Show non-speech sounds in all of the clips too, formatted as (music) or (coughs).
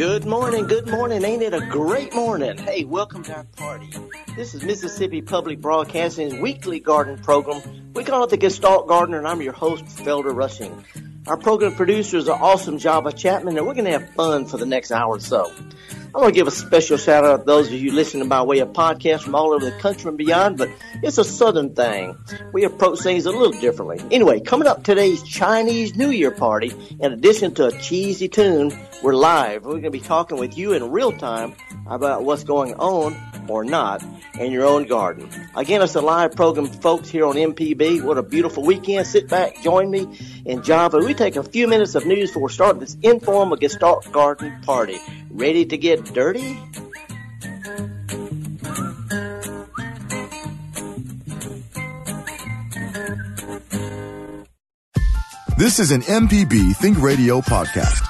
Good morning, good morning. Ain't it a great morning? Hey, welcome to our party. This is Mississippi Public Broadcasting's weekly garden program. We call it the Gestalt Gardener, and I'm your host, Felder Rushing. Our program producers are awesome Java Chapman, and we're going to have fun for the next hour or so. I want to give a special shout out to those of you listening by way of podcast from all over the country and beyond, but it's a southern thing. We approach things a little differently. Anyway, coming up today's Chinese New Year party, in addition to a cheesy tune, we're live. We're going to be talking with you in real time about what's going on or not in your own garden. Again, it's a live program, folks, here on MPB. What a beautiful weekend. Sit back, join me in Java. We take a few minutes of news before starting this informal Gestalt Garden party. Ready to get dirty? This is an MPB Think Radio podcast.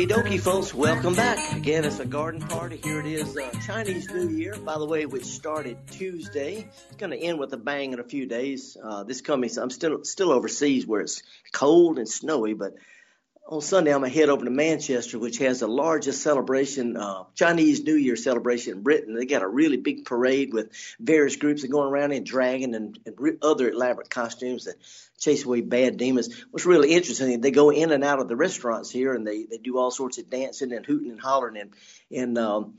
Okie dokie, folks. Welcome back. Again, it's a garden party. Here it is, uh, Chinese New Year, by the way, which started Tuesday. It's going to end with a bang in a few days. Uh, this coming, I'm still still overseas where it's cold and snowy, but on Sunday I'm going to head over to Manchester, which has the largest celebration, uh, Chinese New Year celebration in Britain. They got a really big parade with various groups that going around in dragon and, and other elaborate costumes that chase away bad demons. What's really interesting, they go in and out of the restaurants here, and they they do all sorts of dancing and hooting and hollering and and um,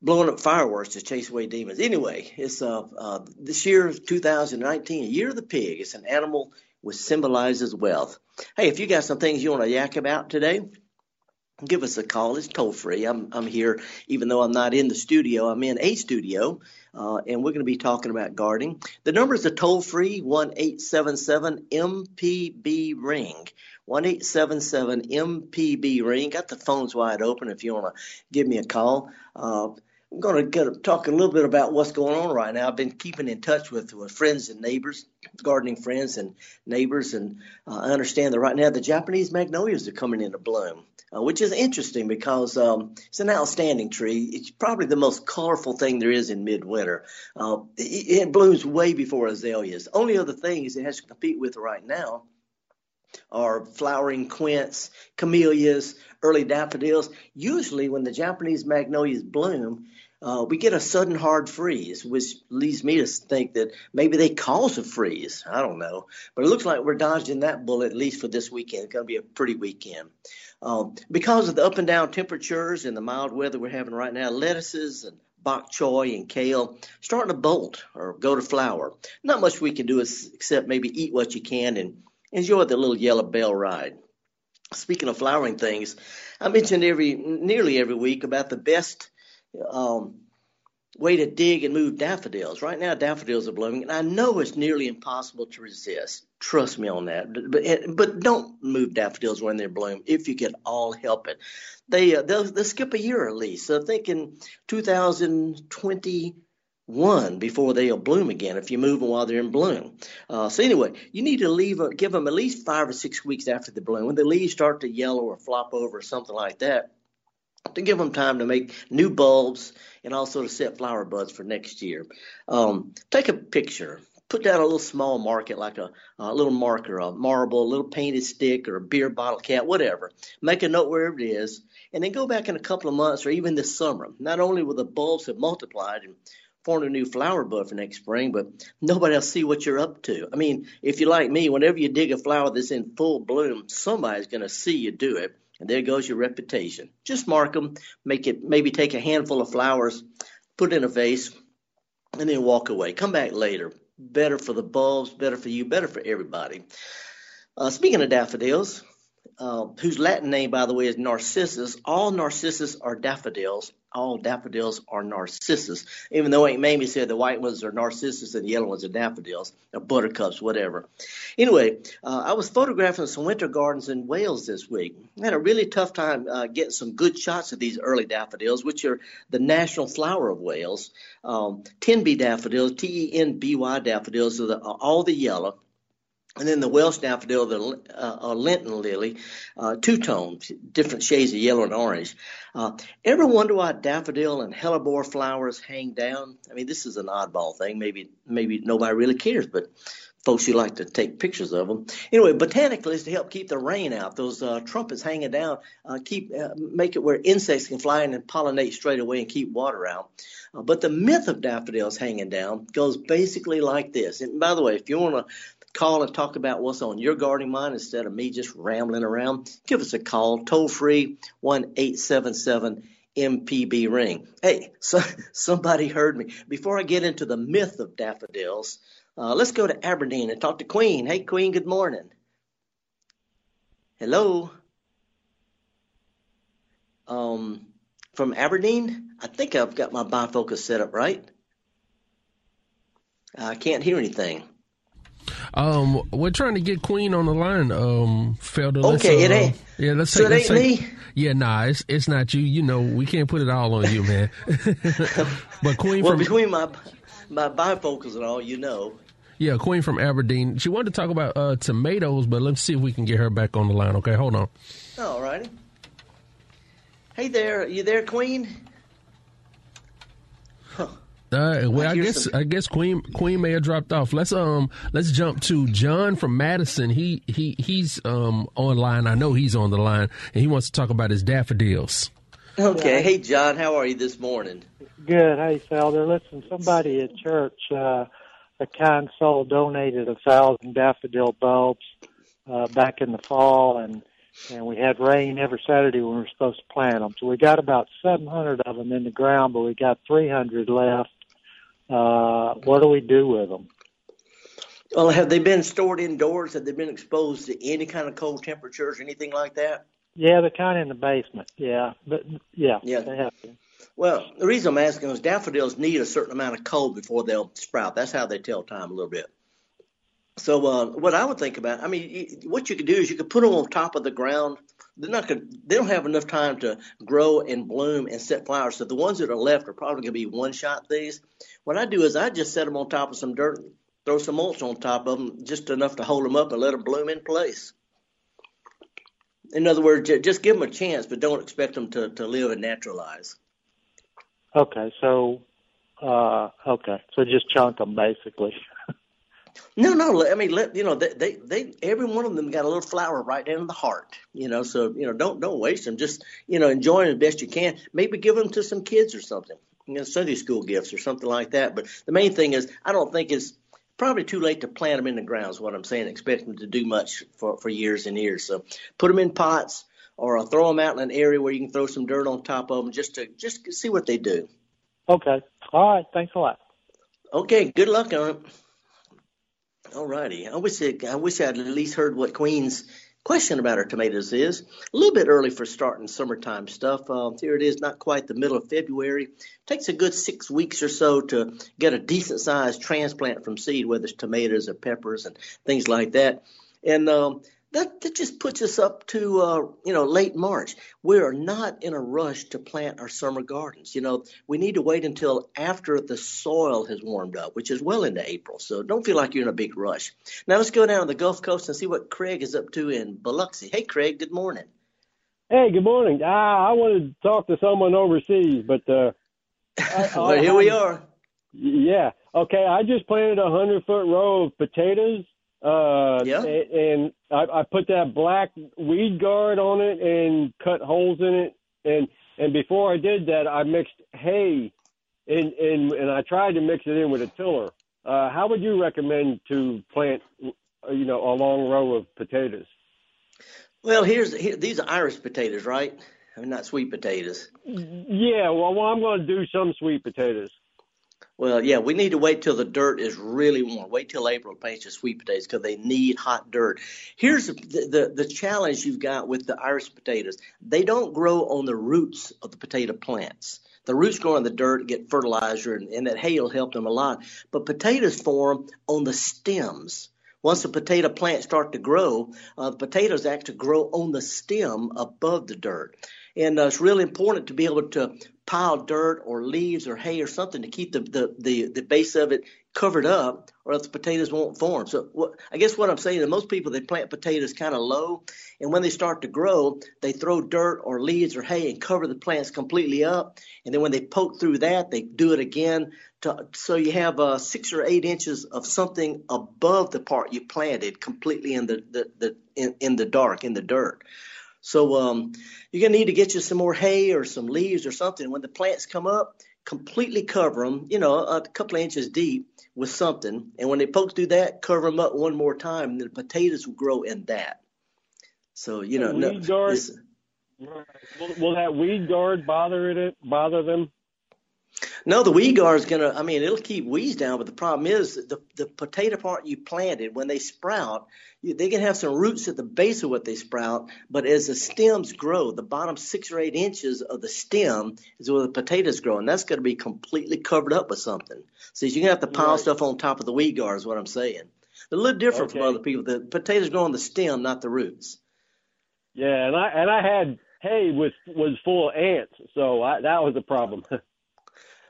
blowing up fireworks to chase away demons. Anyway, it's uh, uh this year 2019, a year of the pig. It's an animal which symbolizes wealth. Hey, if you got some things you want to yak about today, give us a call. It's toll free. I'm I'm here, even though I'm not in the studio. I'm in a studio, uh, and we're going to be talking about gardening. The number is a toll free one eight seven seven MPB ring. One eight seven seven MPB ring. Got the phones wide open if you want to give me a call. Uh, I'm going to talk a little bit about what's going on right now. I've been keeping in touch with, with friends and neighbors, gardening friends and neighbors, and uh, I understand that right now the Japanese magnolias are coming into bloom, uh, which is interesting because um, it's an outstanding tree. It's probably the most colorful thing there is in midwinter. Uh, it, it blooms way before azaleas. Only other things it has to compete with right now are flowering quince, camellias, early daffodils. Usually, when the Japanese magnolias bloom, uh, we get a sudden hard freeze, which leads me to think that maybe they cause a freeze. I don't know. But it looks like we're dodging that bullet, at least for this weekend. It's going to be a pretty weekend. Um, because of the up and down temperatures and the mild weather we're having right now, lettuces and bok choy and kale starting to bolt or go to flower. Not much we can do except maybe eat what you can and enjoy the little yellow bell ride. Speaking of flowering things, I mentioned every nearly every week about the best um, way to dig and move daffodils. Right now, daffodils are blooming, and I know it's nearly impossible to resist. Trust me on that. But but don't move daffodils when they're bloom if you can all help it. They uh, they'll, they'll skip a year at least. So think in 2020 one before they'll bloom again if you move them while they're in bloom. Uh, so anyway, you need to leave give them at least five or six weeks after the bloom. When the leaves start to yellow or flop over or something like that, to give them time to make new bulbs and also to set flower buds for next year. Um, take a picture. Put down a little small market, like a, a little marker, a marble, a little painted stick, or a beer bottle cap, whatever. Make a note wherever it is, and then go back in a couple of months or even this summer. Not only will the bulbs have multiplied and formed a new flower bud for next spring, but nobody will see what you're up to. I mean, if you're like me, whenever you dig a flower that's in full bloom, somebody's going to see you do it and there goes your reputation. Just mark them, make it maybe take a handful of flowers, put it in a vase, and then walk away. Come back later. Better for the bulbs, better for you, better for everybody. Uh, speaking of daffodils, uh, whose Latin name, by the way, is Narcissus. All narcissus are daffodils. All daffodils are narcissus. Even though Aunt Mamie said the white ones are narcissus and the yellow ones are daffodils, or buttercups, whatever. Anyway, uh, I was photographing some winter gardens in Wales this week. I had a really tough time uh, getting some good shots of these early daffodils, which are the national flower of Wales. Um, Tenby daffodils, T E N B Y daffodils, are the, all the yellow And then the Welsh daffodil, the uh, Lenten lily, uh, two tones, different shades of yellow and orange. Uh, ever wonder why daffodil and hellebore flowers hang down? I mean, this is an oddball thing. Maybe maybe nobody really cares, but folks who like to take pictures of them. Anyway, botanically, is to help keep the rain out. Those uh, trumpets hanging down, uh, keep uh, make it where insects can fly in and pollinate straight away and keep water out. Uh, but the myth of daffodils hanging down goes basically like this. And by the way, if you want to call and talk about what's on your gardening mind instead of me just rambling around, give us a call, toll free, 1 877 MPB ring. Hey, so, (laughs) somebody heard me. Before I get into the myth of daffodils, uh, let's go to Aberdeen and talk to Queen. Hey, Queen, good morning. Hello. Um, from Aberdeen? I think I've got my bifocus set up right. I can't hear anything. Um, we're trying to get Queen on the line. Um, Felder. Okay, uh, it ain't. Yeah, let's so take. it ain't me. Yeah, nah, it's it's not you. You know, we can't put it all on you, man. (laughs) but Queen well, from between my my bifocals and all, you know. Yeah, Queen from Aberdeen. She wanted to talk about uh, tomatoes, but let's see if we can get her back on the line. Okay, hold on. All righty. Hey there, you there, Queen? Huh. Uh, well, I guess some... I guess Queen Queen may have dropped off. Let's um let's jump to John from Madison. He he he's um online. I know he's on the line, and he wants to talk about his daffodils. Okay, hey John, how are you this morning? Good. Hey, Felder. Listen, somebody at church, uh, a kind soul donated a thousand daffodil bulbs uh, back in the fall, and and we had rain every Saturday when we were supposed to plant them. So we got about 700 of them in the ground, but we got 300 left uh, what do we do with them? Well, have they been stored indoors? Have they been exposed to any kind of cold temperatures, or anything like that? Yeah, they're kind of in the basement. Yeah, but yeah, yeah. they have. Well, the reason I'm asking is daffodils need a certain amount of cold before they'll sprout. That's how they tell time a little bit. So, uh, what I would think about, I mean, what you could do is you could put them on top of the ground they're not going they don't have enough time to grow and bloom and set flowers. So the ones that are left are probably going to be one shot things. What I do is I just set them on top of some dirt, throw some mulch on top of them, just enough to hold them up and let them bloom in place. In other words, just give them a chance, but don't expect them to, to live and naturalize. Okay, so uh, okay, so just chunk them basically. (laughs) No, no. I mean, let you know they, they, they, every one of them got a little flower right down in the heart. You know, so you know, don't don't waste them. Just you know, enjoy them the best you can. Maybe give them to some kids or something. You know, Sunday school gifts or something like that. But the main thing is, I don't think it's probably too late to plant them in the ground. Is what I'm saying. Expect them to do much for for years and years. So put them in pots or I'll throw them out in an area where you can throw some dirt on top of them just to just see what they do. Okay. All right. Thanks a lot. Okay. Good luck on it. All righty. I wish it, I wish I'd at least heard what Queen's question about our tomatoes is. A little bit early for starting summertime stuff. Uh, here it is, not quite the middle of February. Takes a good six weeks or so to get a decent sized transplant from seed, whether it's tomatoes or peppers and things like that. And um, that, that just puts us up to uh, you know late March. We are not in a rush to plant our summer gardens. You know, we need to wait until after the soil has warmed up, which is well into April. So don't feel like you're in a big rush. Now let's go down to the Gulf Coast and see what Craig is up to in Biloxi. Hey, Craig. Good morning. Hey, good morning. Ah, I wanted to talk to someone overseas, but uh, (laughs) I, well, here we are. Yeah. Okay. I just planted a hundred foot row of potatoes uh, yeah. And I, I put that black weed guard on it and cut holes in it. And and before I did that, I mixed hay, and and and I tried to mix it in with a tiller. Uh, how would you recommend to plant, you know, a long row of potatoes? Well, here's here, these are Irish potatoes, right? I mean, not sweet potatoes. Yeah, well, well I'm going to do some sweet potatoes. Well, yeah, we need to wait till the dirt is really warm. Wait till April to plant your sweet potatoes because they need hot dirt. Here's the, the, the challenge you've got with the Irish potatoes. They don't grow on the roots of the potato plants. The roots grow in the dirt, get fertilizer, and, and that hay will help them a lot. But potatoes form on the stems. Once the potato plants start to grow, uh, the potatoes actually grow on the stem above the dirt. And uh, it's really important to be able to pile dirt or leaves or hay or something to keep the, the, the, the base of it covered up or else the potatoes won't form. So what, I guess what I'm saying is most people they plant potatoes kind of low, and when they start to grow, they throw dirt or leaves or hay and cover the plants completely up. And then when they poke through that, they do it again. To, so you have uh, six or eight inches of something above the part you planted, completely in the, the, the in, in the dark in the dirt. So um, you're gonna need to get you some more hay or some leaves or something. When the plants come up, completely cover them, you know, a couple of inches deep with something. And when they poke through that, cover them up one more time, and the potatoes will grow in that. So you know, weed no, guard. Will, will that weed guard bother it? Bother them? No, the weed guard is gonna. I mean, it'll keep weeds down, but the problem is the the potato part you planted when they sprout, you, they can have some roots at the base of what they sprout, but as the stems grow, the bottom six or eight inches of the stem is where the potatoes grow, and that's going to be completely covered up with something. So you're gonna have to pile right. stuff on top of the weed guard, is what I'm saying. They're a little different okay. from other people. The potatoes grow on the stem, not the roots. Yeah, and I and I had hay was was full of ants, so I, that was a problem. (laughs)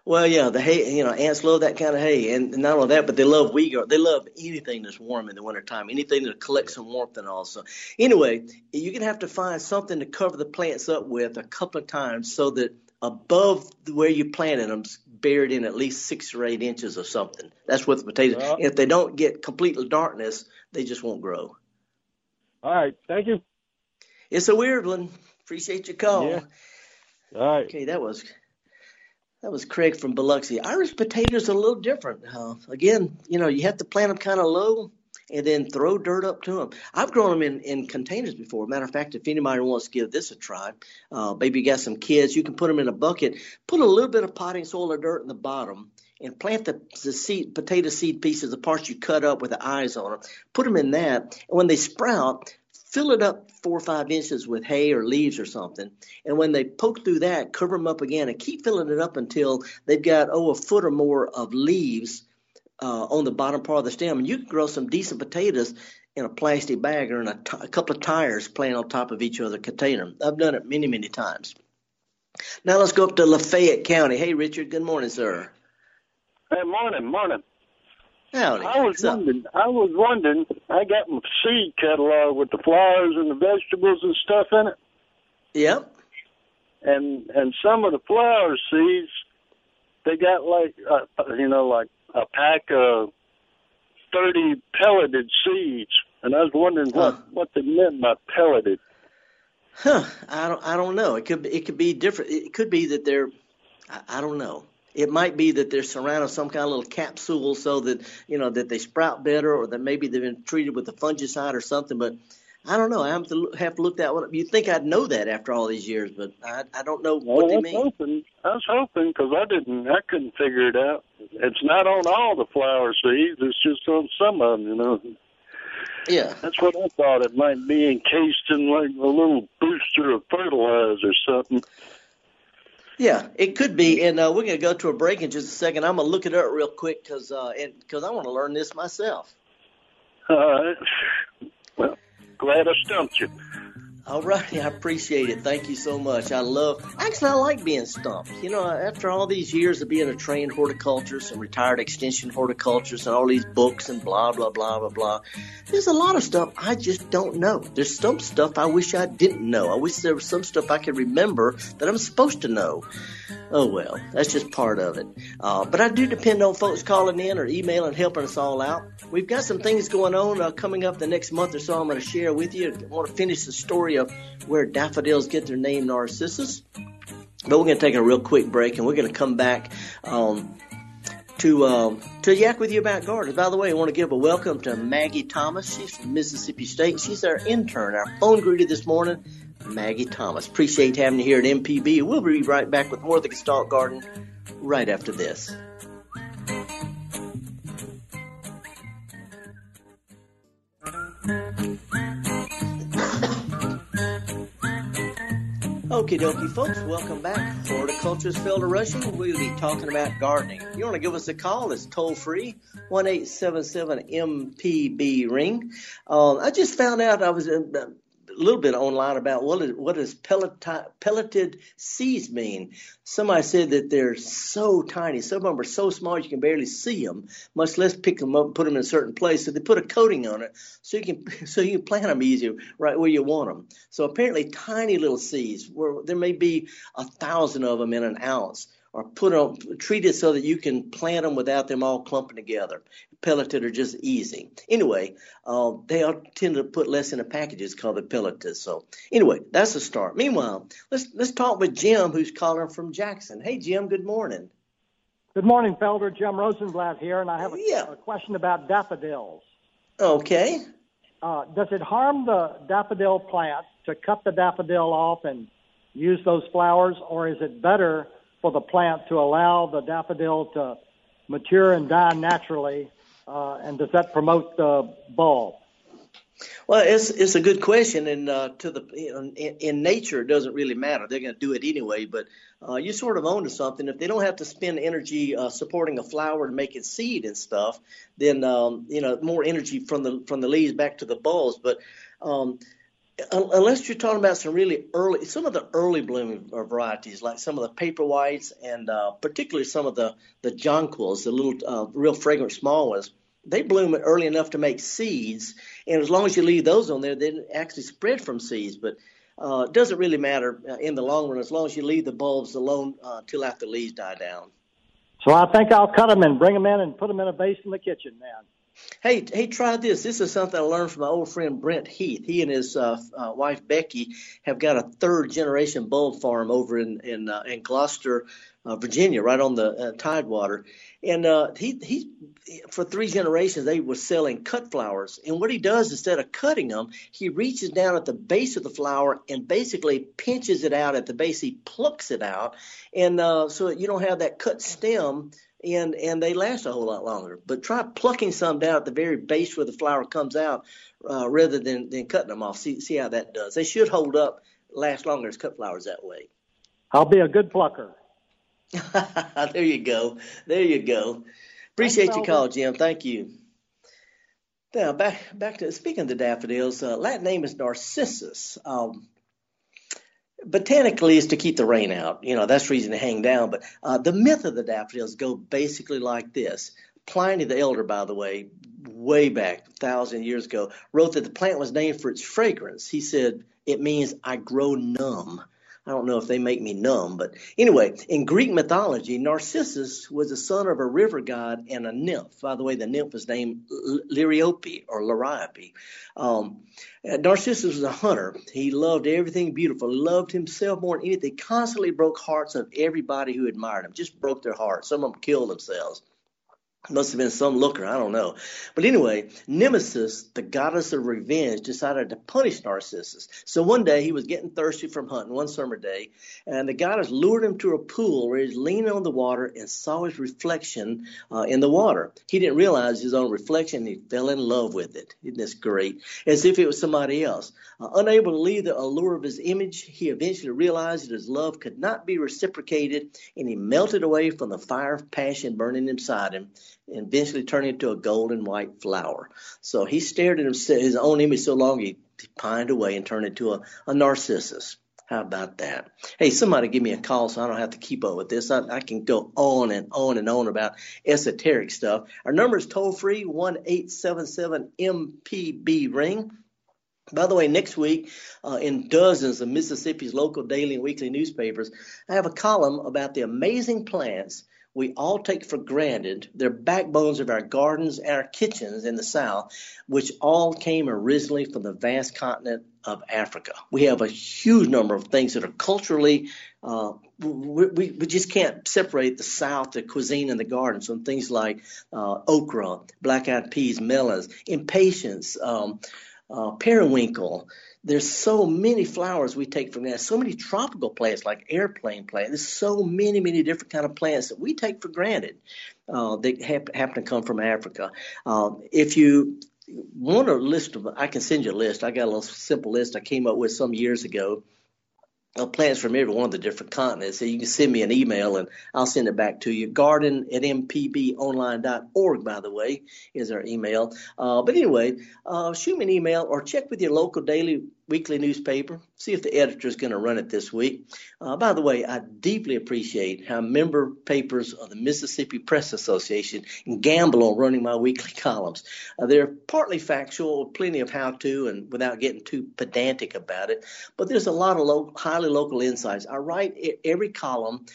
Well, yeah, the hay, you know, ants love that kind of hay, and not only that, but they love wheat. They love anything that's warm in the wintertime, anything that collects some warmth and all. So, anyway, you're gonna have to find something to cover the plants up with a couple of times, so that above where you planted them, buried in at least six or eight inches of something. That's what the potatoes. Well, if they don't get complete darkness, they just won't grow. All right, thank you. It's a weird one. Appreciate your call. Yeah. All right. Okay, that was that was Craig from Biloxi. Irish potatoes are a little different. Uh, again, you know, you have to plant them kind of low and then throw dirt up to them. I've grown them in, in containers before. Matter of fact, if anybody wants to give this a try, uh, maybe you got some kids, you can put them in a bucket, put a little bit of potting soil or dirt in the bottom, and plant the, the seed, potato seed pieces, the parts you cut up with the eyes on them. Put them in that, and when they sprout, fill it up four or five inches with hay or leaves or something. And when they poke through that, cover them up again and keep filling it up until they've got, oh, a foot or more of leaves uh, on the bottom part of the stem. And you can grow some decent potatoes in a plastic bag or in a, t- a couple of tires playing on top of each other container. I've done it many, many times. Now let's go up to Lafayette County. Hey, Richard. Good morning, sir. Hey, morning, morning. Howdy. I was wondering. I was wondering. I got my seed catalog with the flowers and the vegetables and stuff in it. Yep. And and some of the flower seeds, they got like uh, you know like a pack of thirty pelleted seeds, and I was wondering what huh. what they meant by pelleted. Huh? I don't. I don't know. It could. be, It could be different. It could be that they're. I, I don't know it might be that they're surrounded with some kind of little capsule so that you know that they sprout better, or that maybe they've been treated with a fungicide or something. But I don't know. I have to have to look that one up. You think I'd know that after all these years, but I, I don't know well, what they mean. Hoping, I was hoping because I didn't, I couldn't figure it out. It's not on all the flower seeds. It's just on some of them, you know. Yeah, that's what I thought. It might be encased in like a little booster of fertilizer or something. Yeah, it could be, and uh, we're going to go to a break in just a second. I'm going to look it up real quick because uh, because I want to learn this myself. All right. Well, glad I stumped you. All right, I appreciate it. Thank you so much. I love, actually, I like being stumped. You know, after all these years of being a trained horticulturist and retired extension horticulturist and all these books and blah, blah, blah, blah, blah, there's a lot of stuff I just don't know. There's some stuff I wish I didn't know. I wish there was some stuff I could remember that I'm supposed to know. Oh well, that's just part of it. Uh, but I do depend on folks calling in or emailing, helping us all out. We've got some things going on uh, coming up the next month or so. I'm going to share with you. I want to finish the story of where daffodils get their name, Narcissus. But we're going to take a real quick break, and we're going to come back. Um, to uh, to yak with you about gardens. By the way, I want to give a welcome to Maggie Thomas. She's from Mississippi State. She's our intern, our phone greeter this morning. Maggie Thomas. Appreciate having you here at MPB. We'll be right back with more of the Gestalt Garden right after this. Okie dokie, folks. Welcome back. Horticulturist Felder Rushing. We'll be talking about gardening. You want to give us a call, it's toll free, 1 877 MPB ring. Um, I just found out I was in, uh, little bit online about what is, what does pelleted seeds mean. Somebody said that they're so tiny, some of them are so small you can barely see them, much less pick them up and put them in a certain place. So they put a coating on it so you can (laughs) so you can plant them easier right where you want them. So apparently, tiny little seeds where there may be a thousand of them in an ounce or put on treated so that you can plant them without them all clumping together. Pelleted are just easy. Anyway, uh, they all tend to put less in the packages called the pelleted. So anyway, that's a start. Meanwhile, let's let's talk with Jim, who's calling from Jackson. Hey, Jim. Good morning. Good morning, Felder. Jim Rosenblatt here, and I have a, yeah. a question about daffodils. Okay. Uh, does it harm the daffodil plant to cut the daffodil off and use those flowers, or is it better for the plant to allow the daffodil to mature and die naturally? Uh, and does that promote the bulb? Well, it's it's a good question, and uh, to the in, in, nature it doesn't really matter. They're going to do it anyway. But uh, you sort of own to something. If they don't have to spend energy uh, supporting a flower to make it seed and stuff, then um, you know more energy from the from the leaves back to the bulbs. But um, unless you're talking about some really early, some of the early blooming varieties, like some of the paper whites and uh, particularly some of the the jonquils, the little uh, real fragrant small ones, they bloom early enough to make seeds, and as long as you leave those on there, they actually spread from seeds. But uh, it doesn't really matter uh, in the long run as long as you leave the bulbs alone uh, till after the leaves die down. So I think I'll cut them and bring them in and put them in a vase in the kitchen, man. Hey, hey, try this. This is something I learned from my old friend Brent Heath. He and his uh, uh, wife Becky have got a third generation bulb farm over in in, uh, in Gloucester, uh, Virginia, right on the uh, Tidewater. And uh, he he for three generations they were selling cut flowers. And what he does instead of cutting them, he reaches down at the base of the flower and basically pinches it out at the base. He plucks it out, and so you don't have that cut stem and and they last a whole lot longer. But try plucking some down at the very base where the flower comes out, uh, rather than than cutting them off. See see how that does. They should hold up, last longer as cut flowers that way. I'll be a good plucker. (laughs) there you go. There you go. Appreciate your call, Jim. Thank you. Now back back to speaking of the daffodils. Uh, Latin name is Narcissus. Um, botanically is to keep the rain out. You know, that's reason to hang down. But uh, the myth of the daffodils go basically like this. Pliny the Elder, by the way, way back, a thousand years ago, wrote that the plant was named for its fragrance. He said, it means I grow numb. I don't know if they make me numb, but anyway, in Greek mythology, Narcissus was the son of a river god and a nymph. By the way, the nymph was named Liriope or Liriope. Um, Narcissus was a hunter. He loved everything beautiful, loved himself more than anything. Constantly broke hearts of everybody who admired him, just broke their hearts. Some of them killed themselves. Must have been some looker, I don't know. But anyway, Nemesis, the goddess of revenge, decided to punish Narcissus. So one day he was getting thirsty from hunting one summer day, and the goddess lured him to a pool where he was leaning on the water and saw his reflection uh, in the water. He didn't realize his own reflection. He fell in love with it. Isn't this great? As if it was somebody else. Uh, unable to leave the allure of his image, he eventually realized that his love could not be reciprocated, and he melted away from the fire of passion burning inside him and eventually turned into a golden white flower. So he stared at his own image so long he pined away and turned into a, a narcissus. How about that? Hey, somebody give me a call so I don't have to keep up with this. I, I can go on and on and on about esoteric stuff. Our number is toll free one eight seven seven MPB ring. By the way, next week, uh, in dozens of Mississippi's local daily and weekly newspapers, I have a column about the amazing plants we all take for granted. They're backbones of our gardens our kitchens in the South, which all came originally from the vast continent of Africa. We have a huge number of things that are culturally, uh, we, we, we, just can't separate the South, the cuisine, and the garden. Some things like uh, okra, black eyed peas, melons, impatiens, um, uh, periwinkle there's so many flowers we take from that. So many tropical plants like airplane plants. There's so many, many different kind of plants that we take for granted uh, that happen to come from Africa. Uh, if you want a list of, I can send you a list. I got a little simple list I came up with some years ago uh, plants from every one of the different continents. So you can send me an email and I'll send it back to you. Garden at mpbonline.org, by the way, is our email. Uh, but anyway, uh, shoot me an email or check with your local daily weekly newspaper. See if the editor is going to run it this week. Uh, by the way, I deeply appreciate how member papers of the Mississippi Press Association gamble on running my weekly (laughs) columns. Uh, they're partly factual, plenty of how to, and without getting too pedantic about it. But there's a lot of lo- highly local insights. I write every column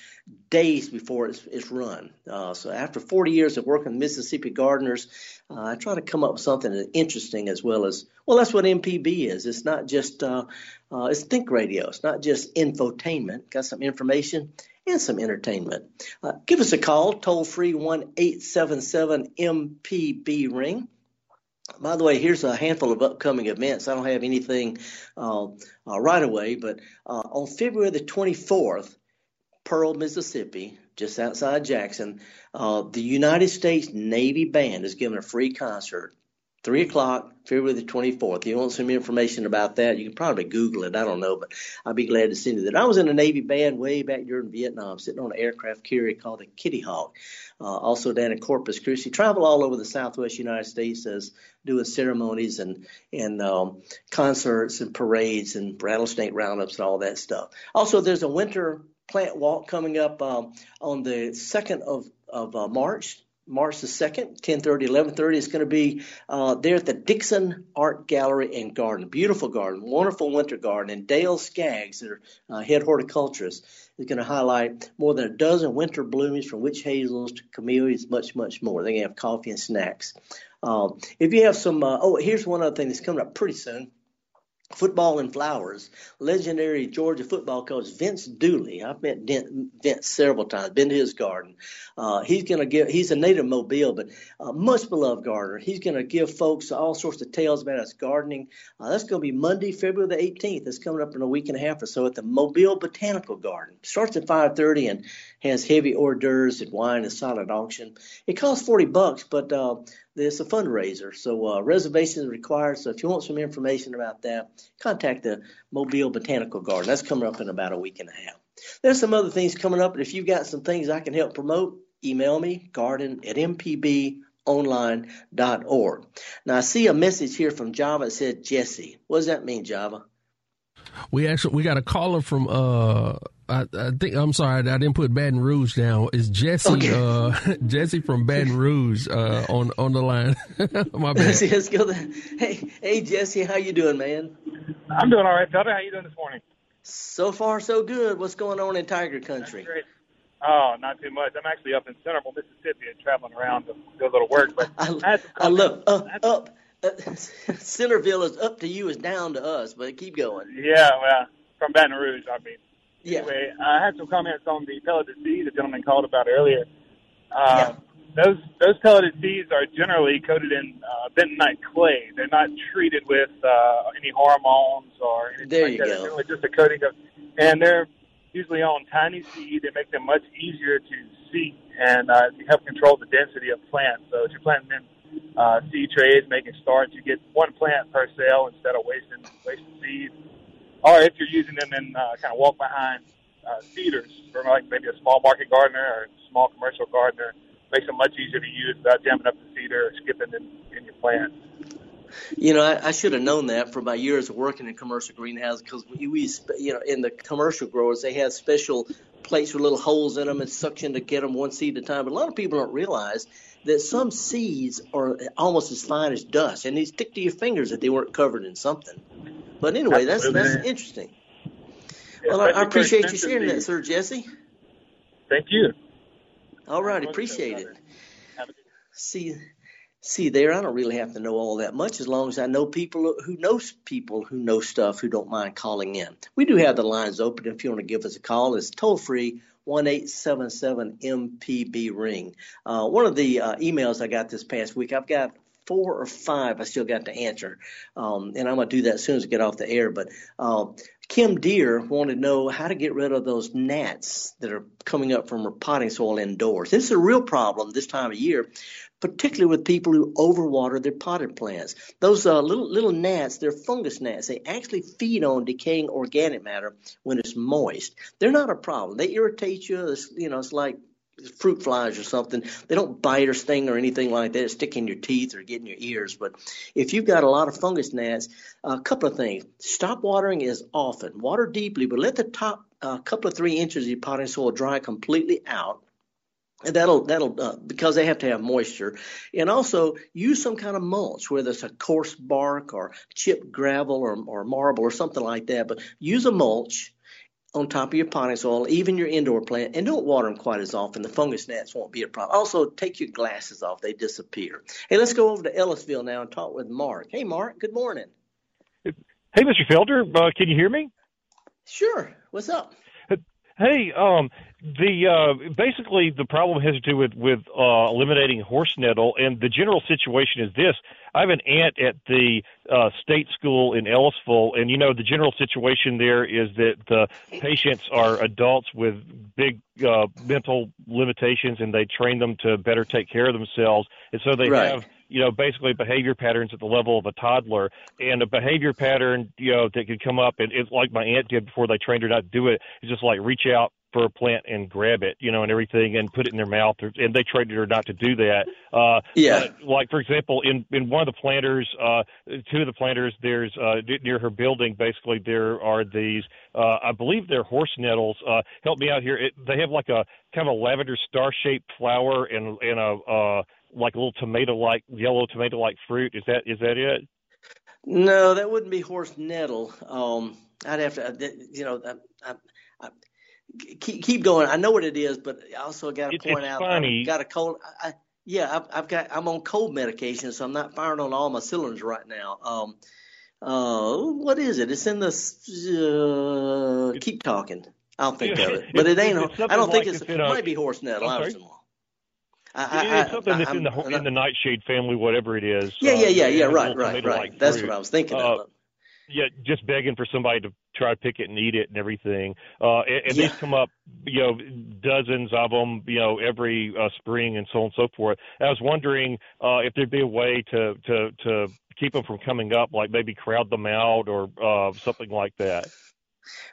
days before it's, it's run. Uh, so after 40 years of working with Mississippi gardeners, uh, I try to come up with something interesting as well as well. That's what MPB is. It's not just uh, uh, it's think radio. It's not just infotainment. Got some information and some entertainment. Uh, give us a call, toll free one eight seven seven MPB ring. By the way, here's a handful of upcoming events. I don't have anything uh, uh, right away, but uh, on February the 24th, Pearl, Mississippi, just outside Jackson, uh, the United States Navy Band is giving a free concert. Three o'clock, February the 24th. If you want some information about that, you can probably Google it. I don't know, but I'd be glad to send you that. I was in a Navy band way back during Vietnam, sitting on an aircraft carrier called the Kitty Hawk, uh, also down in Corpus Christi. Travel all over the Southwest United States as doing ceremonies and and um, concerts and parades and rattlesnake roundups and all that stuff. Also, there's a winter plant walk coming up um, on the 2nd of, of uh, March. March the 2nd, 10:30, 11:30. It's going to be uh, there at the Dixon Art Gallery and Garden. Beautiful garden, wonderful winter garden. And Dale Skaggs, their uh, head horticulturist, is going to highlight more than a dozen winter blooms from witch hazels to camellias, much, much more. They're going to have coffee and snacks. Um, if you have some, uh, oh, here's one other thing that's coming up pretty soon. Football and Flowers, legendary Georgia football coach Vince Dooley. I've met Vince several times, been to his garden. Uh, he's going to give, he's a native Mobile, but uh, much beloved gardener. He's going to give folks all sorts of tales about his gardening. Uh, that's going to be Monday, February the 18th. It's coming up in a week and a half or so at the Mobile Botanical Garden. Starts at 5.30 and has heavy hors d'oeuvres and wine and silent auction. It costs 40 bucks, but uh, it's a fundraiser, so uh, reservations are required. So if you want some information about that, contact the Mobile Botanical Garden. That's coming up in about a week and a half. There's some other things coming up, and if you've got some things I can help promote, email me, garden at mpbonline.org. Now, I see a message here from Java that said Jesse. What does that mean, Java? We actually we got a caller from uh I, I, think I'm sorry I didn't put Baton Rouge down. It's Jesse okay. uh, (laughs) Jesse from Baton Rouge uh, on on the line. (laughs) My bad. Let's go. Hey hey Jesse, how you doing, man? I'm doing all right, Felder. How you doing this morning? So far so good. What's going on in Tiger Country? Oh, not too much. I'm actually up in Centreville, Mississippi, and traveling around to do a little work. But (laughs) I, I, I look up up. (laughs) Centreville is up to you, is down to us. But keep going. Yeah, well, from Baton Rouge, I mean. Yeah. Anyway, I had some comments on the pelleted seeds the gentleman called about earlier. Uh, yeah. Those those pelleted seeds are generally coated in uh, bentonite clay. They're not treated with uh, any hormones or anything there like you that. Go. It's just a coating of, and they're usually on tiny seed. They make them much easier to see and uh, help control the density of plants. So if you're planting in uh, seed trays, making starts, you get one plant per cell instead of wasting wasting seeds or if you're using them in uh, kind of walk behind uh, for like maybe a small market gardener or small commercial gardener, makes them much easier to use without jamming up the feeder or skipping in, in your plant. You know, I, I should have known that for my years of working in commercial greenhouses because we, we, you know, in the commercial growers, they have special plates with little holes in them and suction to get them one seed at a time. But a lot of people don't realize that some seeds are almost as fine as dust, and they stick to your fingers if they weren't covered in something. But anyway, that's that's interesting. Well, I, I appreciate you sharing that, Sir Jesse. Thank you. All right, appreciate it. See, see there, I don't really have to know all that much as long as I know people who know people who know stuff who don't mind calling in. We do have the lines open if you want to give us a call. It's toll free one eight seven seven MPB ring. Uh, one of the uh, emails I got this past week, I've got four or five I still got to answer. Um, and I'm going to do that as soon as I get off the air. But uh, Kim Deer wanted to know how to get rid of those gnats that are coming up from her potting soil indoors. This is a real problem this time of year, particularly with people who overwater their potted plants. Those uh, little little gnats, they're fungus gnats. They actually feed on decaying organic matter when it's moist. They're not a problem. They irritate you. It's, you know, it's like fruit flies or something. They don't bite or sting or anything like that, stick in your teeth or get in your ears. But if you've got a lot of fungus gnats, a couple of things. Stop watering as often. Water deeply, but let the top uh, couple of three inches of your potting soil dry completely out. And that'll that'll uh, because they have to have moisture, and also use some kind of mulch, whether it's a coarse bark or chipped gravel or, or marble or something like that. But use a mulch on top of your potting soil, even your indoor plant, and don't water them quite as often. The fungus gnats won't be a problem. Also, take your glasses off; they disappear. Hey, let's go over to Ellisville now and talk with Mark. Hey, Mark. Good morning. Hey, Mr. Felder. Uh, can you hear me? Sure. What's up? Hey, um, the uh, basically the problem has to do with with uh, eliminating horse nettle, and the general situation is this: I have an aunt at the uh, state school in Ellisville, and you know the general situation there is that the patients are adults with big uh, mental limitations, and they train them to better take care of themselves, and so they right. have you know, basically behavior patterns at the level of a toddler. And a behavior pattern, you know, that could come up and it's like my aunt did before they trained her not to do it, is just like reach out for a plant and grab it, you know, and everything and put it in their mouth. And they trained her not to do that. Uh, yeah. like for example, in in one of the planters, uh, two of the planters, there's uh, near her building. Basically, there are these. Uh, I believe they're horse nettles. Uh, help me out here. It, they have like a kind of a lavender star shaped flower and and a uh, like a little tomato like yellow tomato like fruit. Is that is that it? No, that wouldn't be horse nettle. Um, I'd have to, uh, you know, I, keep keep going. I know what it is, but I also got to point out funny. I've got a cold. I, yeah, I've, I've got I'm on cold medication, so I'm not firing on all my cylinders right now. Um, uh, what is it? It's in the. Uh, keep talking. I'll think of it, (laughs) but it ain't. I don't think it's. It might be horse nettle. I don't know. I, it's something that's in the in the nightshade family, whatever it is. Yeah, yeah, yeah, uh, yeah. Right, right, right. That's what I was thinking uh, of. Yeah, just begging for somebody to try to pick it and eat it and everything. Uh, and, and yeah. these come up, you know, dozens of them, you know, every uh, spring and so on and so forth. I was wondering uh, if there'd be a way to to to keep them from coming up, like maybe crowd them out or uh, something like that.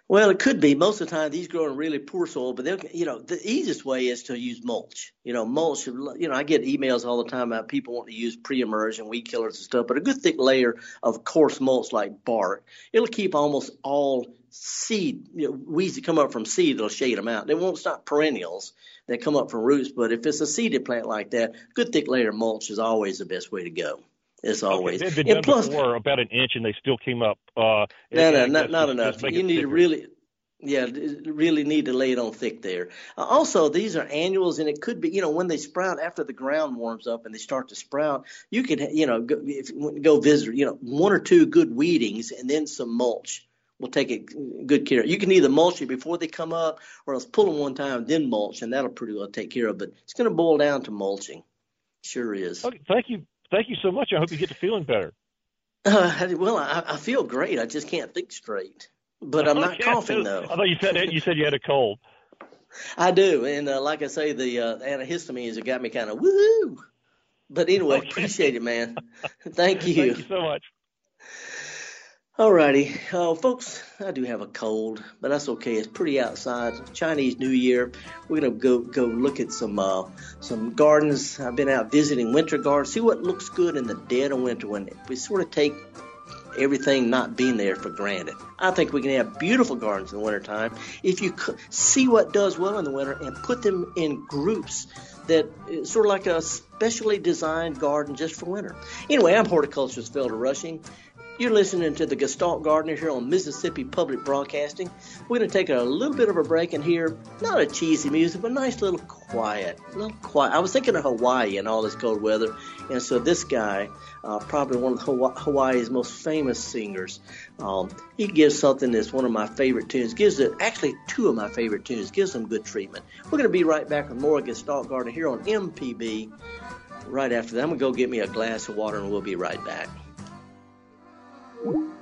Well, it could be. Most of the time, these grow in really poor soil, but they'll, you know, the easiest way is to use mulch. You know, mulch. You know, I get emails all the time about people wanting to use pre-emerge and weed killers and stuff, but a good thick layer of coarse mulch like bark, it'll keep almost all seed you know, weeds that come up from seed. It'll shade them out. They won't stop perennials that come up from roots, but if it's a seeded plant like that, a good thick layer of mulch is always the best way to go as always. Okay, they've been and done plus, before, about an inch, and they still came up. Uh, no, no, not, not enough. You need to really, yeah, really need to lay it on thick there. Uh, also, these are annuals, and it could be, you know, when they sprout after the ground warms up and they start to sprout, you could, you know, go, if, go visit, you know, one or two good weedings and then some mulch. will take it good care. You can either mulch it before they come up, or else pull them one time then mulch, and that'll pretty well take care of. it. But it's going to boil down to mulching. Sure is. Okay, thank you, thank you so much. I hope you get to feeling better. Uh, well, I, I feel great. I just can't think straight. But I'm not coughing though. I thought you said you said you had a cold. I do, and uh, like I say, the uh, antihistamines have got me kind of woohoo. But anyway, Okay. appreciate it, man. (laughs) Thank you. Thank you so much. Alrighty, uh, folks, I do have a cold, but that's okay. It's pretty outside. Chinese New Year. We're gonna go go look at some uh, some gardens. I've been out visiting winter gardens. See what looks good in the dead of winter when we sort of take everything not being there for granted. I think we can have beautiful gardens in the wintertime if you see what does well in the winter and put them in groups that sort of like a specially designed garden just for winter. Anyway, I'm horticulturist Felder Rushing. You're listening to the Gestalt Gardener here on Mississippi Public Broadcasting. We're going to take a little bit of a break and hear not a cheesy music, but nice little quiet, little quiet. I was thinking of Hawaii and all this cold weather, and so this guy, uh, probably one of Hawa- Hawaii's most famous singers, um, he gives something that's one of my favorite tunes. Gives it actually two of my favorite tunes. Gives them good treatment. We're going to be right back with more Gestalt Gardener here on MPB. Right after that, I'm going to go get me a glass of water, and we'll be right back. Watch (laughs)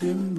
them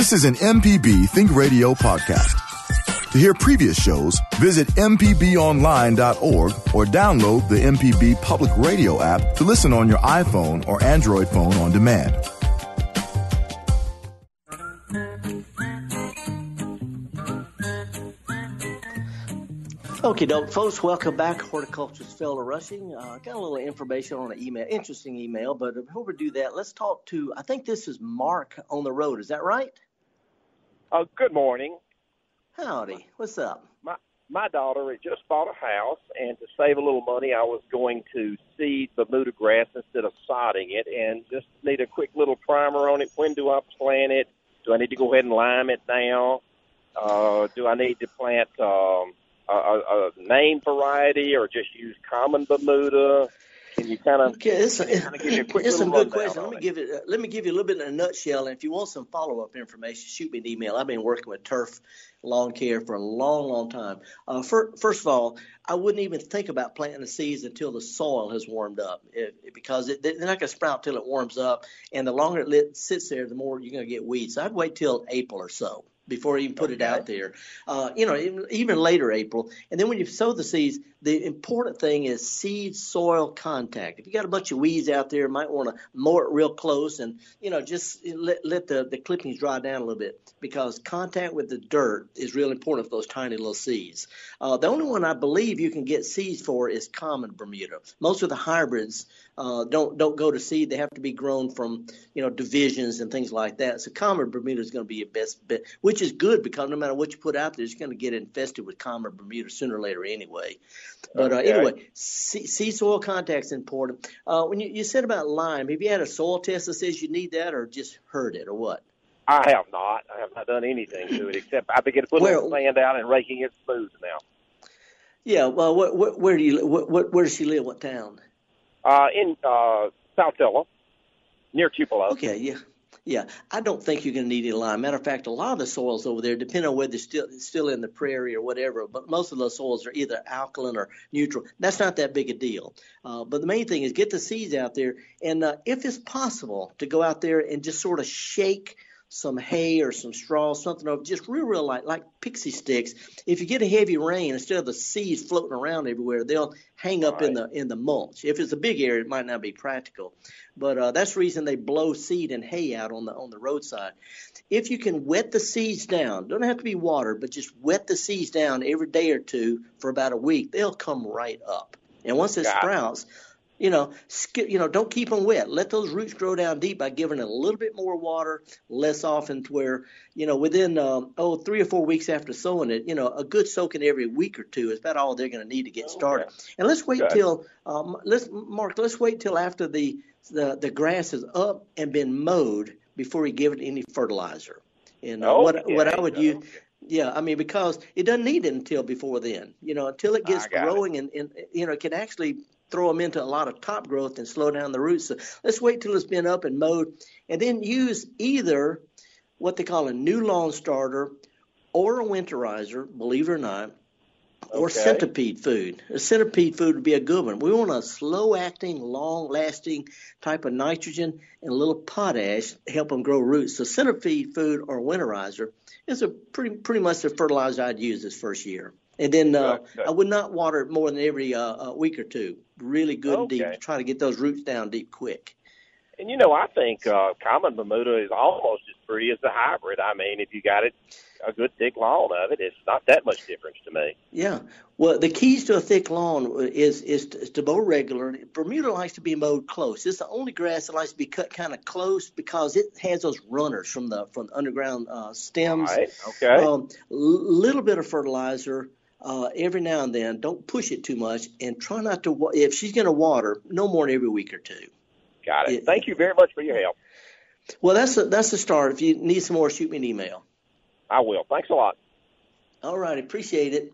This is an MPB Think Radio podcast. To hear previous shows, visit MPBOnline.org or download the MPB Public Radio app to listen on your iPhone or Android phone on demand. Okay, folks. Welcome back. Horticulturist Felder Rushing. Uh, got a little information on an email, interesting email. But before we do that, let's talk to. I think this is Mark on the road. Is that right? Uh, good morning. Howdy. What's up? My my daughter had just bought a house, and to save a little money, I was going to seed Bermuda grass instead of sodding it, and just need a quick little primer on it. When do I plant it? Do I need to go ahead and lime it now? Uh, do I need to plant um, a, a, a name variety or just use common Bermuda? Can you kind of Okay, it's, kind of give me a quick it's some good rundown questions. Let me it? give it. Uh, let me give you a little bit in a nutshell. And if you want some follow up information, shoot me an email. I've been working with Turf Lawn Care for a long, long time. Uh, fir- first of all, I wouldn't even think about planting the seeds until the soil has warmed up, it, it- because it, they're not going to sprout till it warms up. And the longer it lit, sits there, the more you're going to get weeds. So I'd wait till April or so before you even put it out there. Uh, you know, even, even later April. And then when you sow the seeds, the important thing is seed soil contact. If you got a bunch of weeds out there, you might want to mow it real close and, you know, just let, let the, the clippings dry down a little bit because contact with the dirt is real important for those tiny little seeds. Uh, the only one I believe you can get seeds for is common Bermuda. Most of the hybrids uh, don't don't go to seed; they have to be grown from you know divisions and things like that. So common Bermuda is going to be your best bet, which is good because no matter what you put out there, it's going to get infested with common Bermuda sooner or later anyway. But uh, Okay. anyway, seed, seed soil contact is important. Uh, when you, you said about lime, have you had a soil test that says you need that, or just heard it, or what? I have not. I have not done anything to it except I've been getting put a sand out and raking it smooth now. Yeah. Well, what, what, where do you what, what, where does she live? What town? Uh, in uh, Saltillo, near Tupelo. Okay, yeah. Yeah, I don't think you're going to need any lime. Matter of fact, a lot of the soils over there, depending on whether they're still still in the prairie or whatever, but most of those soils are either alkaline or neutral. That's not that big a deal. Uh, but the main thing is get the seeds out there, and uh, if it's possible, to go out there and just sort of shake some hay or some straw, something of just real, real light, like pixie sticks. If you get a heavy rain, instead of the seeds floating around everywhere, they'll hang up in the in the mulch. If it's a big area, it might not be practical, but uh, that's the reason they blow seed and hay out on the on the roadside. If you can wet the seeds down, don't have to be water, but just wet the seeds down every day or two for about a week, they'll come right up. And once it Got it. You know, skip, you know, don't keep them wet. Let those roots grow down deep by giving it a little bit more water, less often, to where, you know, within um, oh three or four weeks after sowing it, you know, a good soaking every week or two is about all they're going to need to get started. And let's wait Good. till um, let's Mark, let's wait till after the, the the grass is up and been mowed before we give it any fertilizer. And uh, what what I Okay, would use. Yeah, I mean because it doesn't need it until before then. You know, until it gets got it. growing and, and you know it can actually throw them into a lot of top growth and slow down the roots. So let's wait till it's been up and mowed, and then use either what they call a new lawn starter or a winterizer. Believe it or not. Or Okay. centipede food. A centipede food would be a good one. We want a slow acting, long lasting type of nitrogen and a little potash to help them grow roots. So centipede food or winterizer is a pretty pretty much the fertilizer I'd use this first year. And then uh, good. I would not water it more than every uh, uh, week or two. Really good and deep to try to get those roots down deep quick. And you know, I think uh, common Bermuda is almost as pretty as the hybrid. I mean, if you got it a good thick lawn of it, it's not that much difference to me. Yeah. Well, the keys to a thick lawn is is to, is to mow regular. Bermuda likes to be mowed close. It's the only grass that likes to be cut kind of close because it has those runners from the from the underground uh, stems. Right. Okay. Um, little bit of fertilizer. Uh, every now and then, don't push it too much, and try not to. wa- If she's going to water, no more than every week or two. Got it. Yeah. Thank you very much for your help. Well, that's a, that's the start. If you need some more, shoot me an email. I will. Thanks a lot. All right, appreciate it.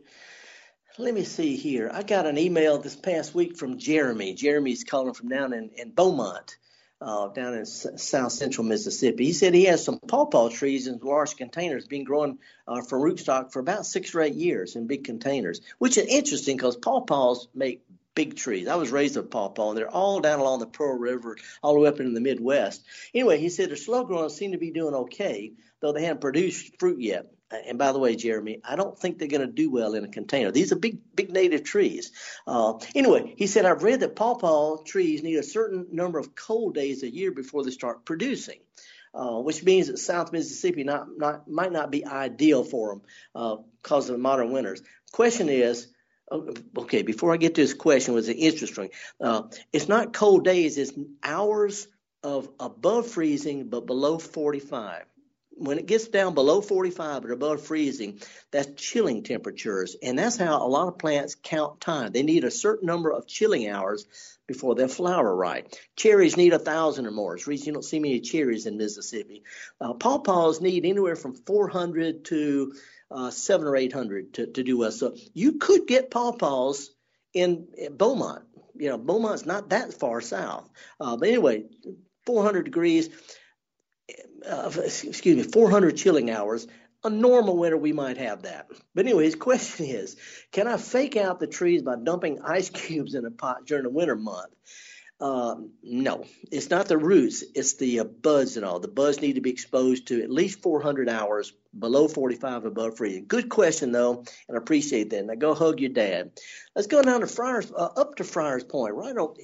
Let me see here. I got an email this past week from Jeremy. Jeremy's calling from down in, in Beaumont, uh, down in s- south central Mississippi. He said he has some pawpaw trees in large containers, been growing uh, from rootstock for about six or eight years in big containers, which is interesting because pawpaws make big trees. I was raised with pawpaw, and they're all down along the Pearl River, all the way up into the Midwest. Anyway, he said their slow growing seem to be doing okay, though they haven't produced fruit yet. And by the way, Jeremy, I don't think they're going to do well in a container. These are big, big native trees. Uh, anyway, he said I've read that pawpaw trees need a certain number of cold days a year before they start producing. Uh, which means that South Mississippi not, not might not be ideal for them uh, because of the modern winters. Question is, oh, okay, before I get to this question, was interesting. Uh, it's not cold days; it's hours of above freezing but below 45 when it gets down below 45 or above freezing, that's chilling temperatures. And that's how a lot of plants count time. They need a certain number of chilling hours before they flower right. Cherries need a thousand or more. It's reason you don't see many cherries in Mississippi. Uh, pawpaws need anywhere from 400 to uh, seven or 800 to, to do well. So you could get pawpaws in, in Beaumont. You know, Beaumont's not that far south. Uh, but anyway, 400 degrees uh, excuse me, 400 chilling hours. A normal winter, we might have that. But anyway, his (laughs) question is, can I fake out the trees by dumping ice cubes in a pot during the winter month? Um, no, it's not the roots. It's the uh, buds and all. The buds need to be exposed to at least 400 hours below 45 above freezing. Good question though, and I appreciate that. Now go hug your dad. Let's go down to Friars, uh, up to Friars Point. Right on.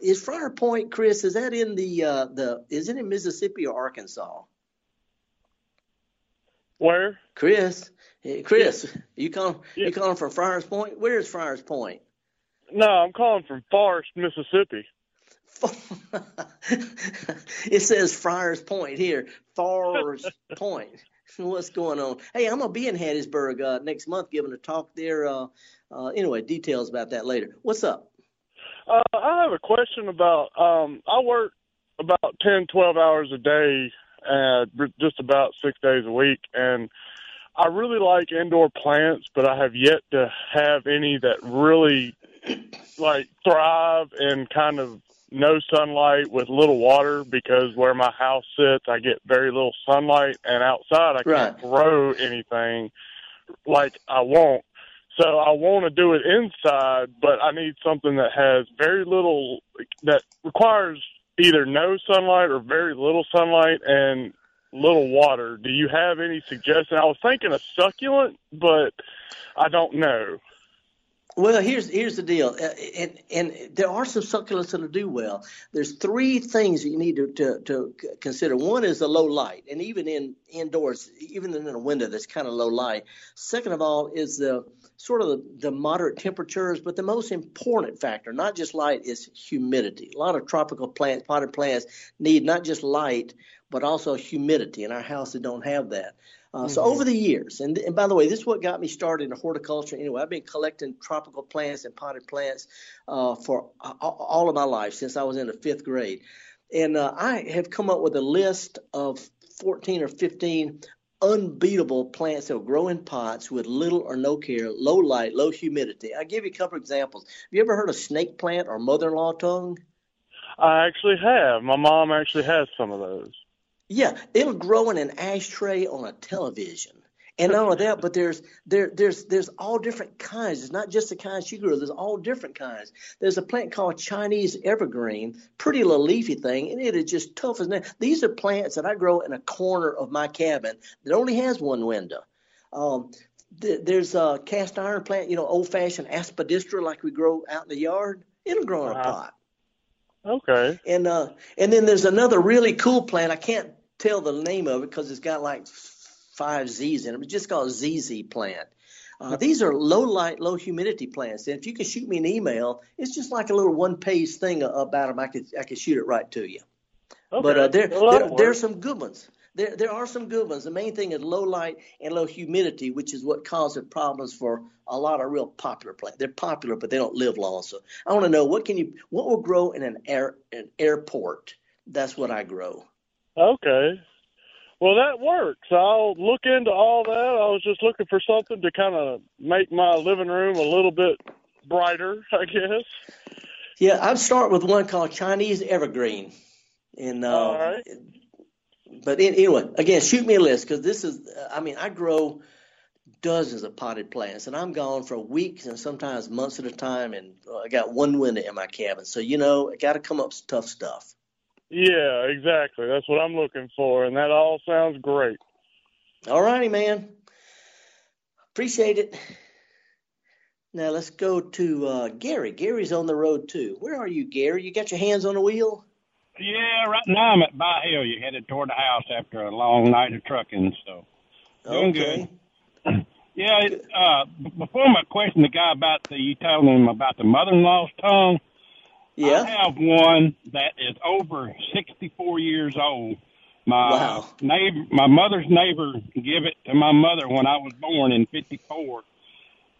Is Friar Point, Chris? Is that in the uh, the? Is it in Mississippi or Arkansas? Where? Chris, Hey, Chris, you calling? You calling from Friars Point? Where is Friars Point? No, I'm calling from Forest, Mississippi. (laughs) It says Friars Point here. Friars (laughs) Point. What's going on? Hey, I'm gonna be in Hattiesburg uh, next month, giving a talk there. Uh, uh, anyway, details about that later. What's up? Uh, I have a question about. Um, I work about ten, twelve hours a day, uh, just about six days a week, and I really like indoor plants, but I have yet to have any that really like thrive and kind of no sunlight with little water because where my house sits, I get very little sunlight, and outside I can't grow anything like I want. So I want to do it inside, but I need something that has very little that requires either no sunlight or very little sunlight and little water. Do you have any suggestion? I was thinking a succulent, but I don't know. Well, here's here's the deal, uh, and and there are some succulents that'll do well. There's three things that you need to, to to consider. One is the low light, and even in indoors, even in a window that's kind of low light. Second of all is the sort of the, the moderate temperatures, but the most important factor, not just light, is humidity. A lot of tropical plants, potted plants, need not just light but also humidity. In our house, they don't have that. Uh, So Mhm. over the years, and, and by the way, this is what got me started in horticulture. Anyway, I've been collecting tropical plants and potted plants uh, for a- all of my life since I was in the fifth grade, and uh, I have come up with a list of 14 or 15 unbeatable plants that will grow in pots with little or no care, low light, low humidity. I'll give you a couple examples. Have you ever heard of snake plant or mother-in-law tongue? I actually have. My mom actually has some of those. Yeah, it'll grow in an ashtray on a television. And not only that, but there's there there's there's all different kinds. It's not just the kinds she grew. There's all different kinds. There's a plant called Chinese evergreen, pretty little leafy thing, and it is just tough as nails. These are plants that I grow in a corner of my cabin that only has one window. Um, th- there's a cast iron plant, you know, old fashioned aspidistra like we grow out in the yard. It'll grow in a pot. Okay. And uh, and then there's another really cool plant. I can't tell the name of it because it's got like five Z's in it. It's just called ZZ plant. Uh, these are low light, low humidity plants. And if you can shoot me an email, it's just like a little one page thing about them. I could I could shoot it right to you. Okay. But uh, there, there there's work. some good ones. There there are some good ones. The main thing is low light and low humidity, which is what causes problems for a lot of real popular plants. They're popular, but they don't live long. So I want to know what can you what will grow in an air an airport. That's what I grow. Okay. Well, that works. I'll look into all that. I was just looking for something to kind of make my living room a little bit brighter, (laughs) I guess. Yeah, I'd start with one called Chinese Evergreen. And uh, All right. but anyway, again, shoot me a list because this is. I mean, I grow dozens of potted plants, and I'm gone for weeks and sometimes months at a time. And uh, I got one window in my cabin, so you know, I got to come up with tough stuff. Yeah, exactly. That's what I'm looking for, and that all sounds great. All righty, man. Appreciate it. Now let's go to uh, Gary. Gary's on the road too. Where are you, Gary? You got your hands on the wheel? Yeah, right now I'm at By Hill. You headed toward the house after a long night of trucking, so doing Okay. good. (clears throat) Yeah, it, uh, before my question, the guy about the you telling him about the mother-in-law's tongue. Yeah. I have one that is over 64 years old. My Wow. neighbor, my mother's neighbor, gave it to my mother when I was born in '54,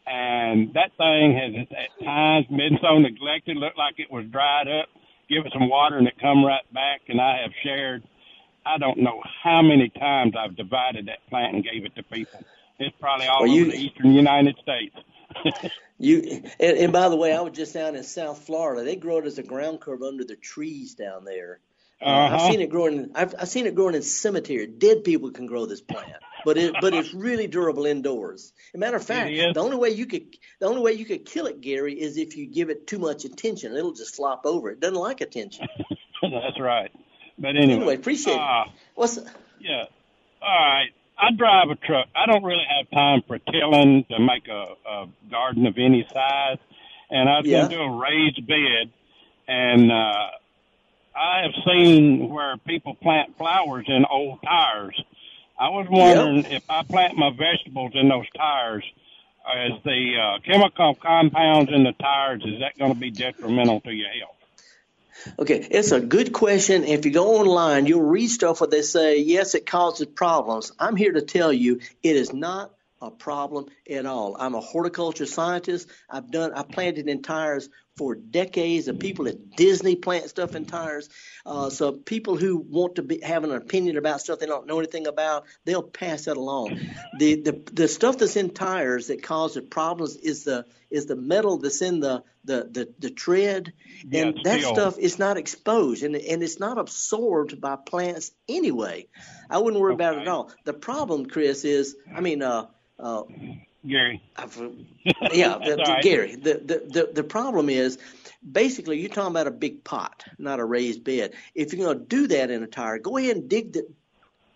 and that thing has at times been so neglected, looked like it was dried up. Give it some water and it come right back. And I have shared, I don't know how many times I've divided that plant and gave it to people. It's probably all Well, over you- the eastern United States. (laughs) You and, and by the way, I was just down in South Florida. They grow it as a ground cover under the trees down there. Uh, I've Uh-huh. seen it growing. I've, I've seen it growing in cemetery. Dead people can grow this plant, but it but it's really durable indoors. As a matter of fact, the only way you could the only way you could kill it, Gary, is if you give it too much attention. It'll just flop over. It doesn't like attention. (laughs) That's right. But anyway, Anyway, appreciate it. uh, What's Yeah. All right. I drive a truck. I don't really have time for tilling to make a, a garden of any size. And I was Yeah. going to do a raised bed. And uh, I have seen where people plant flowers in old tires. I was wondering if I plant my vegetables in those tires, is the uh, chemical compounds in the tires, is that going to be detrimental to your health? Okay, it's a good question. If you go online, you'll read stuff where they say, yes, it causes problems. I'm here to tell you it is not a problem at all. I'm a horticulture scientist. I've done, I planted in tires for decades. The people at Disney plant stuff in tires. Uh, so people who want to be, have an opinion about stuff they don't know anything about, they'll pass that along. The, the, the stuff that's in tires that causes problems is the, is the metal that's in the, the, the, the tread. Yeah, and that steel. stuff is not exposed and, and it's not absorbed by plants anyway. I wouldn't worry about it at all. The problem, Chris, is I mean, uh, uh, Gary. I've, (laughs) yeah, the, the, right. Gary. The, the the the problem is basically you're talking about a big pot, not a raised bed. If you're going to do that in a tire, go ahead and dig the.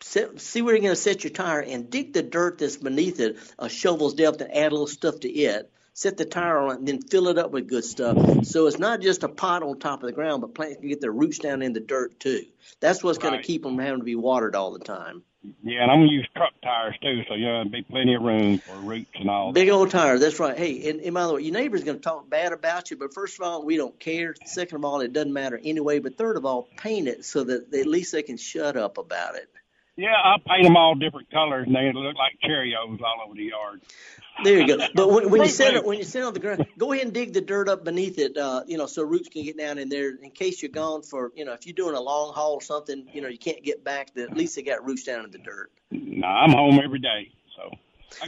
Set, see where you're going to set your tire and dig the dirt that's beneath it a shovel's depth and add a little stuff to it. Set the tire on it and then fill it up with good stuff. So it's not just a pot on top of the ground, but plants can get their roots down in the dirt too. That's what's going to keep them from having to be watered all the time. Yeah, and I'm going to use truck tires too, so yeah, there'll be plenty of room for roots and all. Big old tire. That's right. Hey, and, and by the way, your neighbor's going to talk bad about you, but first of all, we don't care. Second of all, it doesn't matter anyway. But third of all, paint it so that at least they can shut up about it. Yeah, I'll paint them all different colors, and they look like Cheerios all over the yard. There you go. But when, when you Wait, set it, when you sit on the ground, go ahead and dig the dirt up beneath it. Uh, you know, so roots can get down in there. In case you're gone for, you know, if you're doing a long haul or something, you know, you can't get back. Then at least they got roots down in the dirt. No, I'm home every day, so.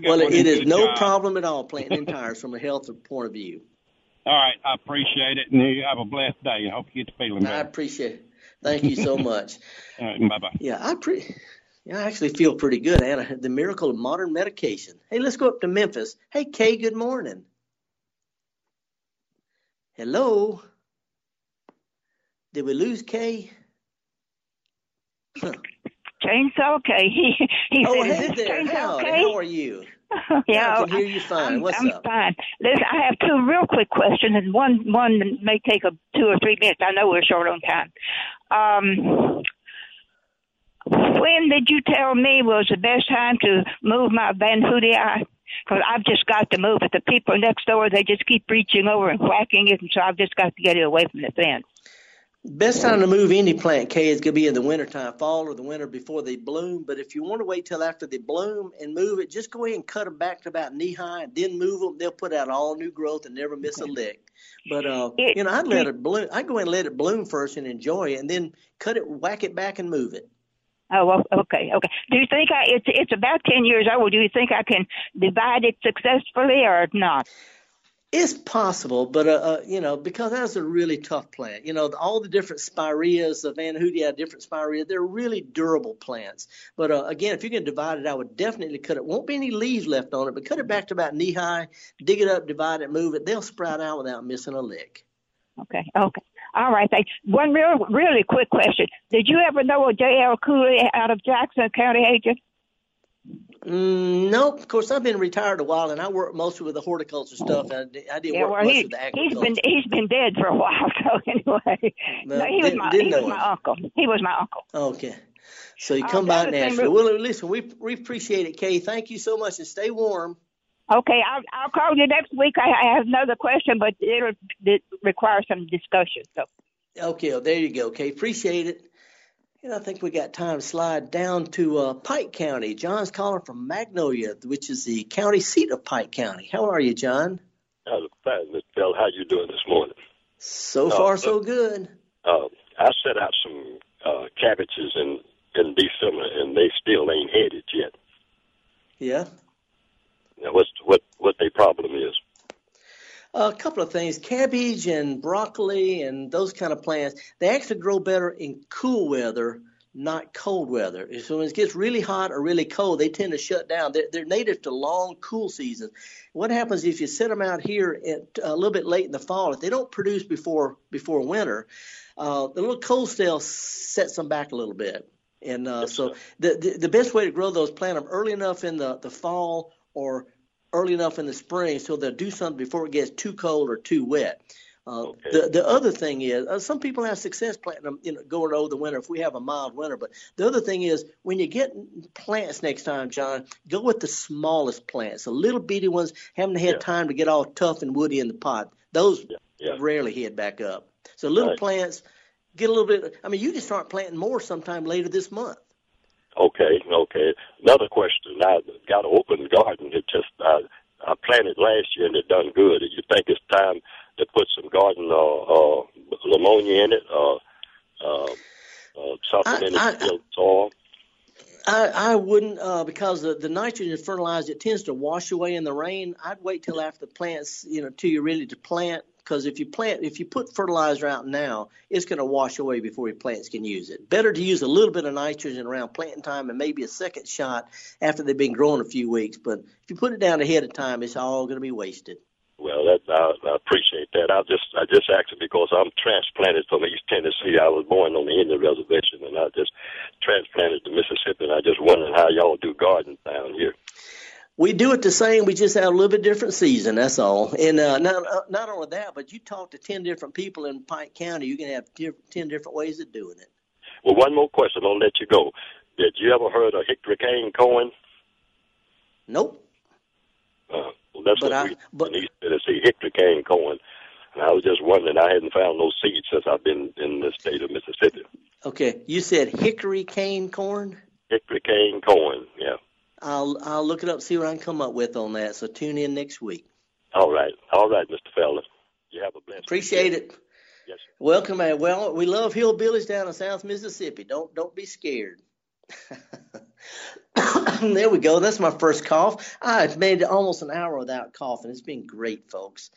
Well, it is no job. problem at all planting in tires from a health point of view. All right, I appreciate it, and you have a blessed day. I hope you get to feeling better. I appreciate it. Thank you so (laughs) much. All right, bye bye. Yeah, I pre- yeah, I actually feel pretty good, Anna. The miracle of modern medication. Hey, let's go up to Memphis. Hey, Kay, good morning. Hello. Did we lose Kay? Huh. Chainsaw (laughs) K. He, he oh, said, hey there. Howdy. K?" How are you? (laughs) yeah, I can hear you fine. I'm, What's I'm up? fine. Listen, I have two real quick questions, and one one may take a two or three minutes. I know we're short on time. Um, when did you tell me was the best time to move my Van Hoodia? Because I've just got to move it. The people next door, they just keep reaching over and whacking it, and so I've just got to get it away from the fence. Best time to move any plant, Kay, is going to be in the wintertime, fall or the winter before they bloom. But if you want to wait till after they bloom and move it, just go ahead and cut them back to about knee high and then move them. They'll put out all new growth and never miss a lick. But uh, you know, I'd let it bloom. I'd go ahead and let it bloom first and enjoy it, and then cut it, whack it back, and move it. Oh, well, okay, okay. Do you think I? It's it's about ten years old. Do you think I can divide it successfully or not? It's possible, but uh, uh, you know, because that's a really tough plant. You know, all the different spireas, the Van Hoodia, different spirea, they're really durable plants. But uh, again, if you can divide it, I would definitely cut it. Won't be any leaves left on it, but cut it back to about knee high. Dig it up, divide it, move it. They'll sprout out without missing a lick. Okay, okay. All right. Thanks. One real, really quick question. Did you ever know a J.L. Cooley out of Jackson County agent? Mm, nope. Of course, I've been retired a while, and I work mostly with the horticulture stuff. I, I didn't yeah, work well, he, with the he's agriculture. been he's been dead for a while. (laughs) So anyway, Well, no, he was my he was my uncle. He was my uncle. Okay. So you Uh, come the by Nashville. Well, listen, we we appreciate it, Kay. Thank you so much, and stay warm. Okay, I'll I'll call you next week. I, I have another question, but it'll it require some discussion. So Okay, well, there you go, Okay, Appreciate it. And I think we got time to slide down to uh, Pike County. John's calling from Magnolia, which is the county seat of Pike County. How are you, John? Uh, fine, Mr. Bell. How you doing this morning? So Uh, far, uh, so good. Uh, I set out some uh, cabbages in in December, and they still ain't headed yet. Yeah. What's what what their problem is? A couple of things. Cabbage and broccoli and those kind of plants, they actually grow better in cool weather, not cold weather. So when it gets really hot or really cold, they tend to shut down. They're, they're native to long, cool seasons. What happens if you set them out here at, a little bit late in the fall? If they don't produce before before winter, uh, the little cold spell sets them back a little bit. And uh, so the, the the best way to grow those, plant them early enough in the, the fall or early enough in the spring so they'll do something before it gets too cold or too wet. Uh, The the other thing is uh, some people have success planting them, you know, going over the winter if we have a mild winter. But the other thing is when you get plants next time, John, go with the smallest plants, the little bitty ones, haven't had time to get all tough and woody in the pot. Those rarely head back up. So little Right. plants get a little bit. I mean, you can start planting more sometime later this month. Okay, okay. Another question. I got an open garden. It just I, I planted last year and it done good. Do you think it's time to put some garden uh, uh, ammonia in it, uh, uh, uh, something in it, build soil? I, I wouldn't uh, because the, the nitrogen fertilizer it tends to wash away in the rain. I'd wait till after the plants, you know, till you're ready to plant. Because if you plant, if you put fertilizer out now, it's going to wash away before your plants can use it. Better to use a little bit of nitrogen around planting time and maybe a second shot after they've been growing a few weeks. But if you put it down ahead of time, it's all going to be wasted. Well, that I, I appreciate that. I just I just asked because I'm transplanted from East Tennessee. I was born on the Indian reservation, and I just transplanted to Mississippi. And I just wondering how y'all do gardens down here. We do it the same. We just have a little bit different season. That's all. And uh, not uh, not only that, but you talk to ten different people in Pike County, you can have ten different ways of doing it. Well, one more question. I'll let you go. Did you ever heard of hickory cane corn? Nope. Uh, well, that's But what I- we in East Tennessee, hickory cane corn. And I was just wondering, I hadn't found no seeds since I've been in the state of Mississippi. Okay, you said hickory cane corn. Hickory cane corn, yeah. I'll I'll look it up, see what I can come up with on that. So tune in next week. All right, all right, Mr. Felder. You have a blessed Appreciate it. Yes. Sir. Welcome, man. Well, we love hillbillies down in South Mississippi. Don't don't be scared. (laughs) (coughs) there we go. That's my first cough. I've made almost an hour without coughing. It's been great, folks.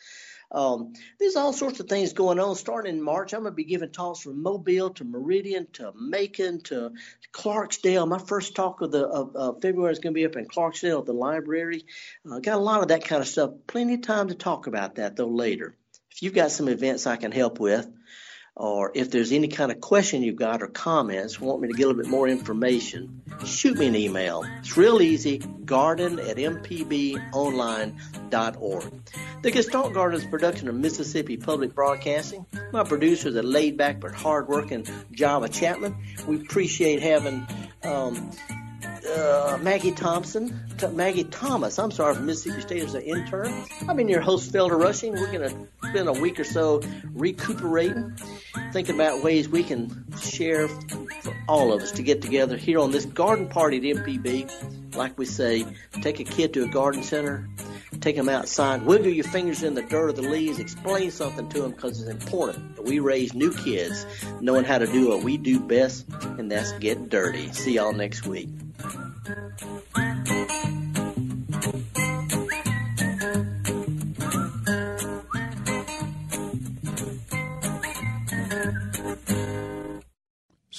Um, there's all sorts of things going on. Starting in March, I'm going to be giving talks from Mobile to Meridian to Macon to Clarksdale. My first talk of the of, of February is going to be up in Clarksdale at the library. Uh, got a lot of that kind of stuff. Plenty of time to talk about that though later. If you've got some events I can help with. Or if there's any kind of question you've got or comments, want me to get a little bit more information, shoot me an email. It's real easy, garden at mpbonline.org. The Gestalt Garden is production of Mississippi Public Broadcasting. My producer is a laid back but hard-working Java Chapman. We appreciate having um, uh, Maggie Thompson, T- Maggie Thomas, I'm sorry, from Mississippi State as an intern. I've been your host, Felder Rushing. We're going to spend a week or so recuperating, thinking about ways we can share for all of us to get together here on this garden party at MPB. Like we say, take a kid to a garden center, take them outside, wiggle your fingers in the dirt or the leaves, explain something to them because it's important that we raise new kids knowing how to do what we do best, and that's get dirty. See y'all next week.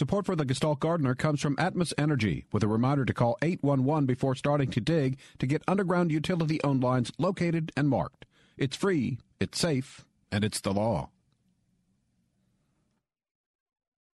Support for the Gestalt Gardener comes from Atmos Energy with a reminder to call 811 before starting to dig to get underground utility owned lines located and marked. It's free, it's safe, and it's the law.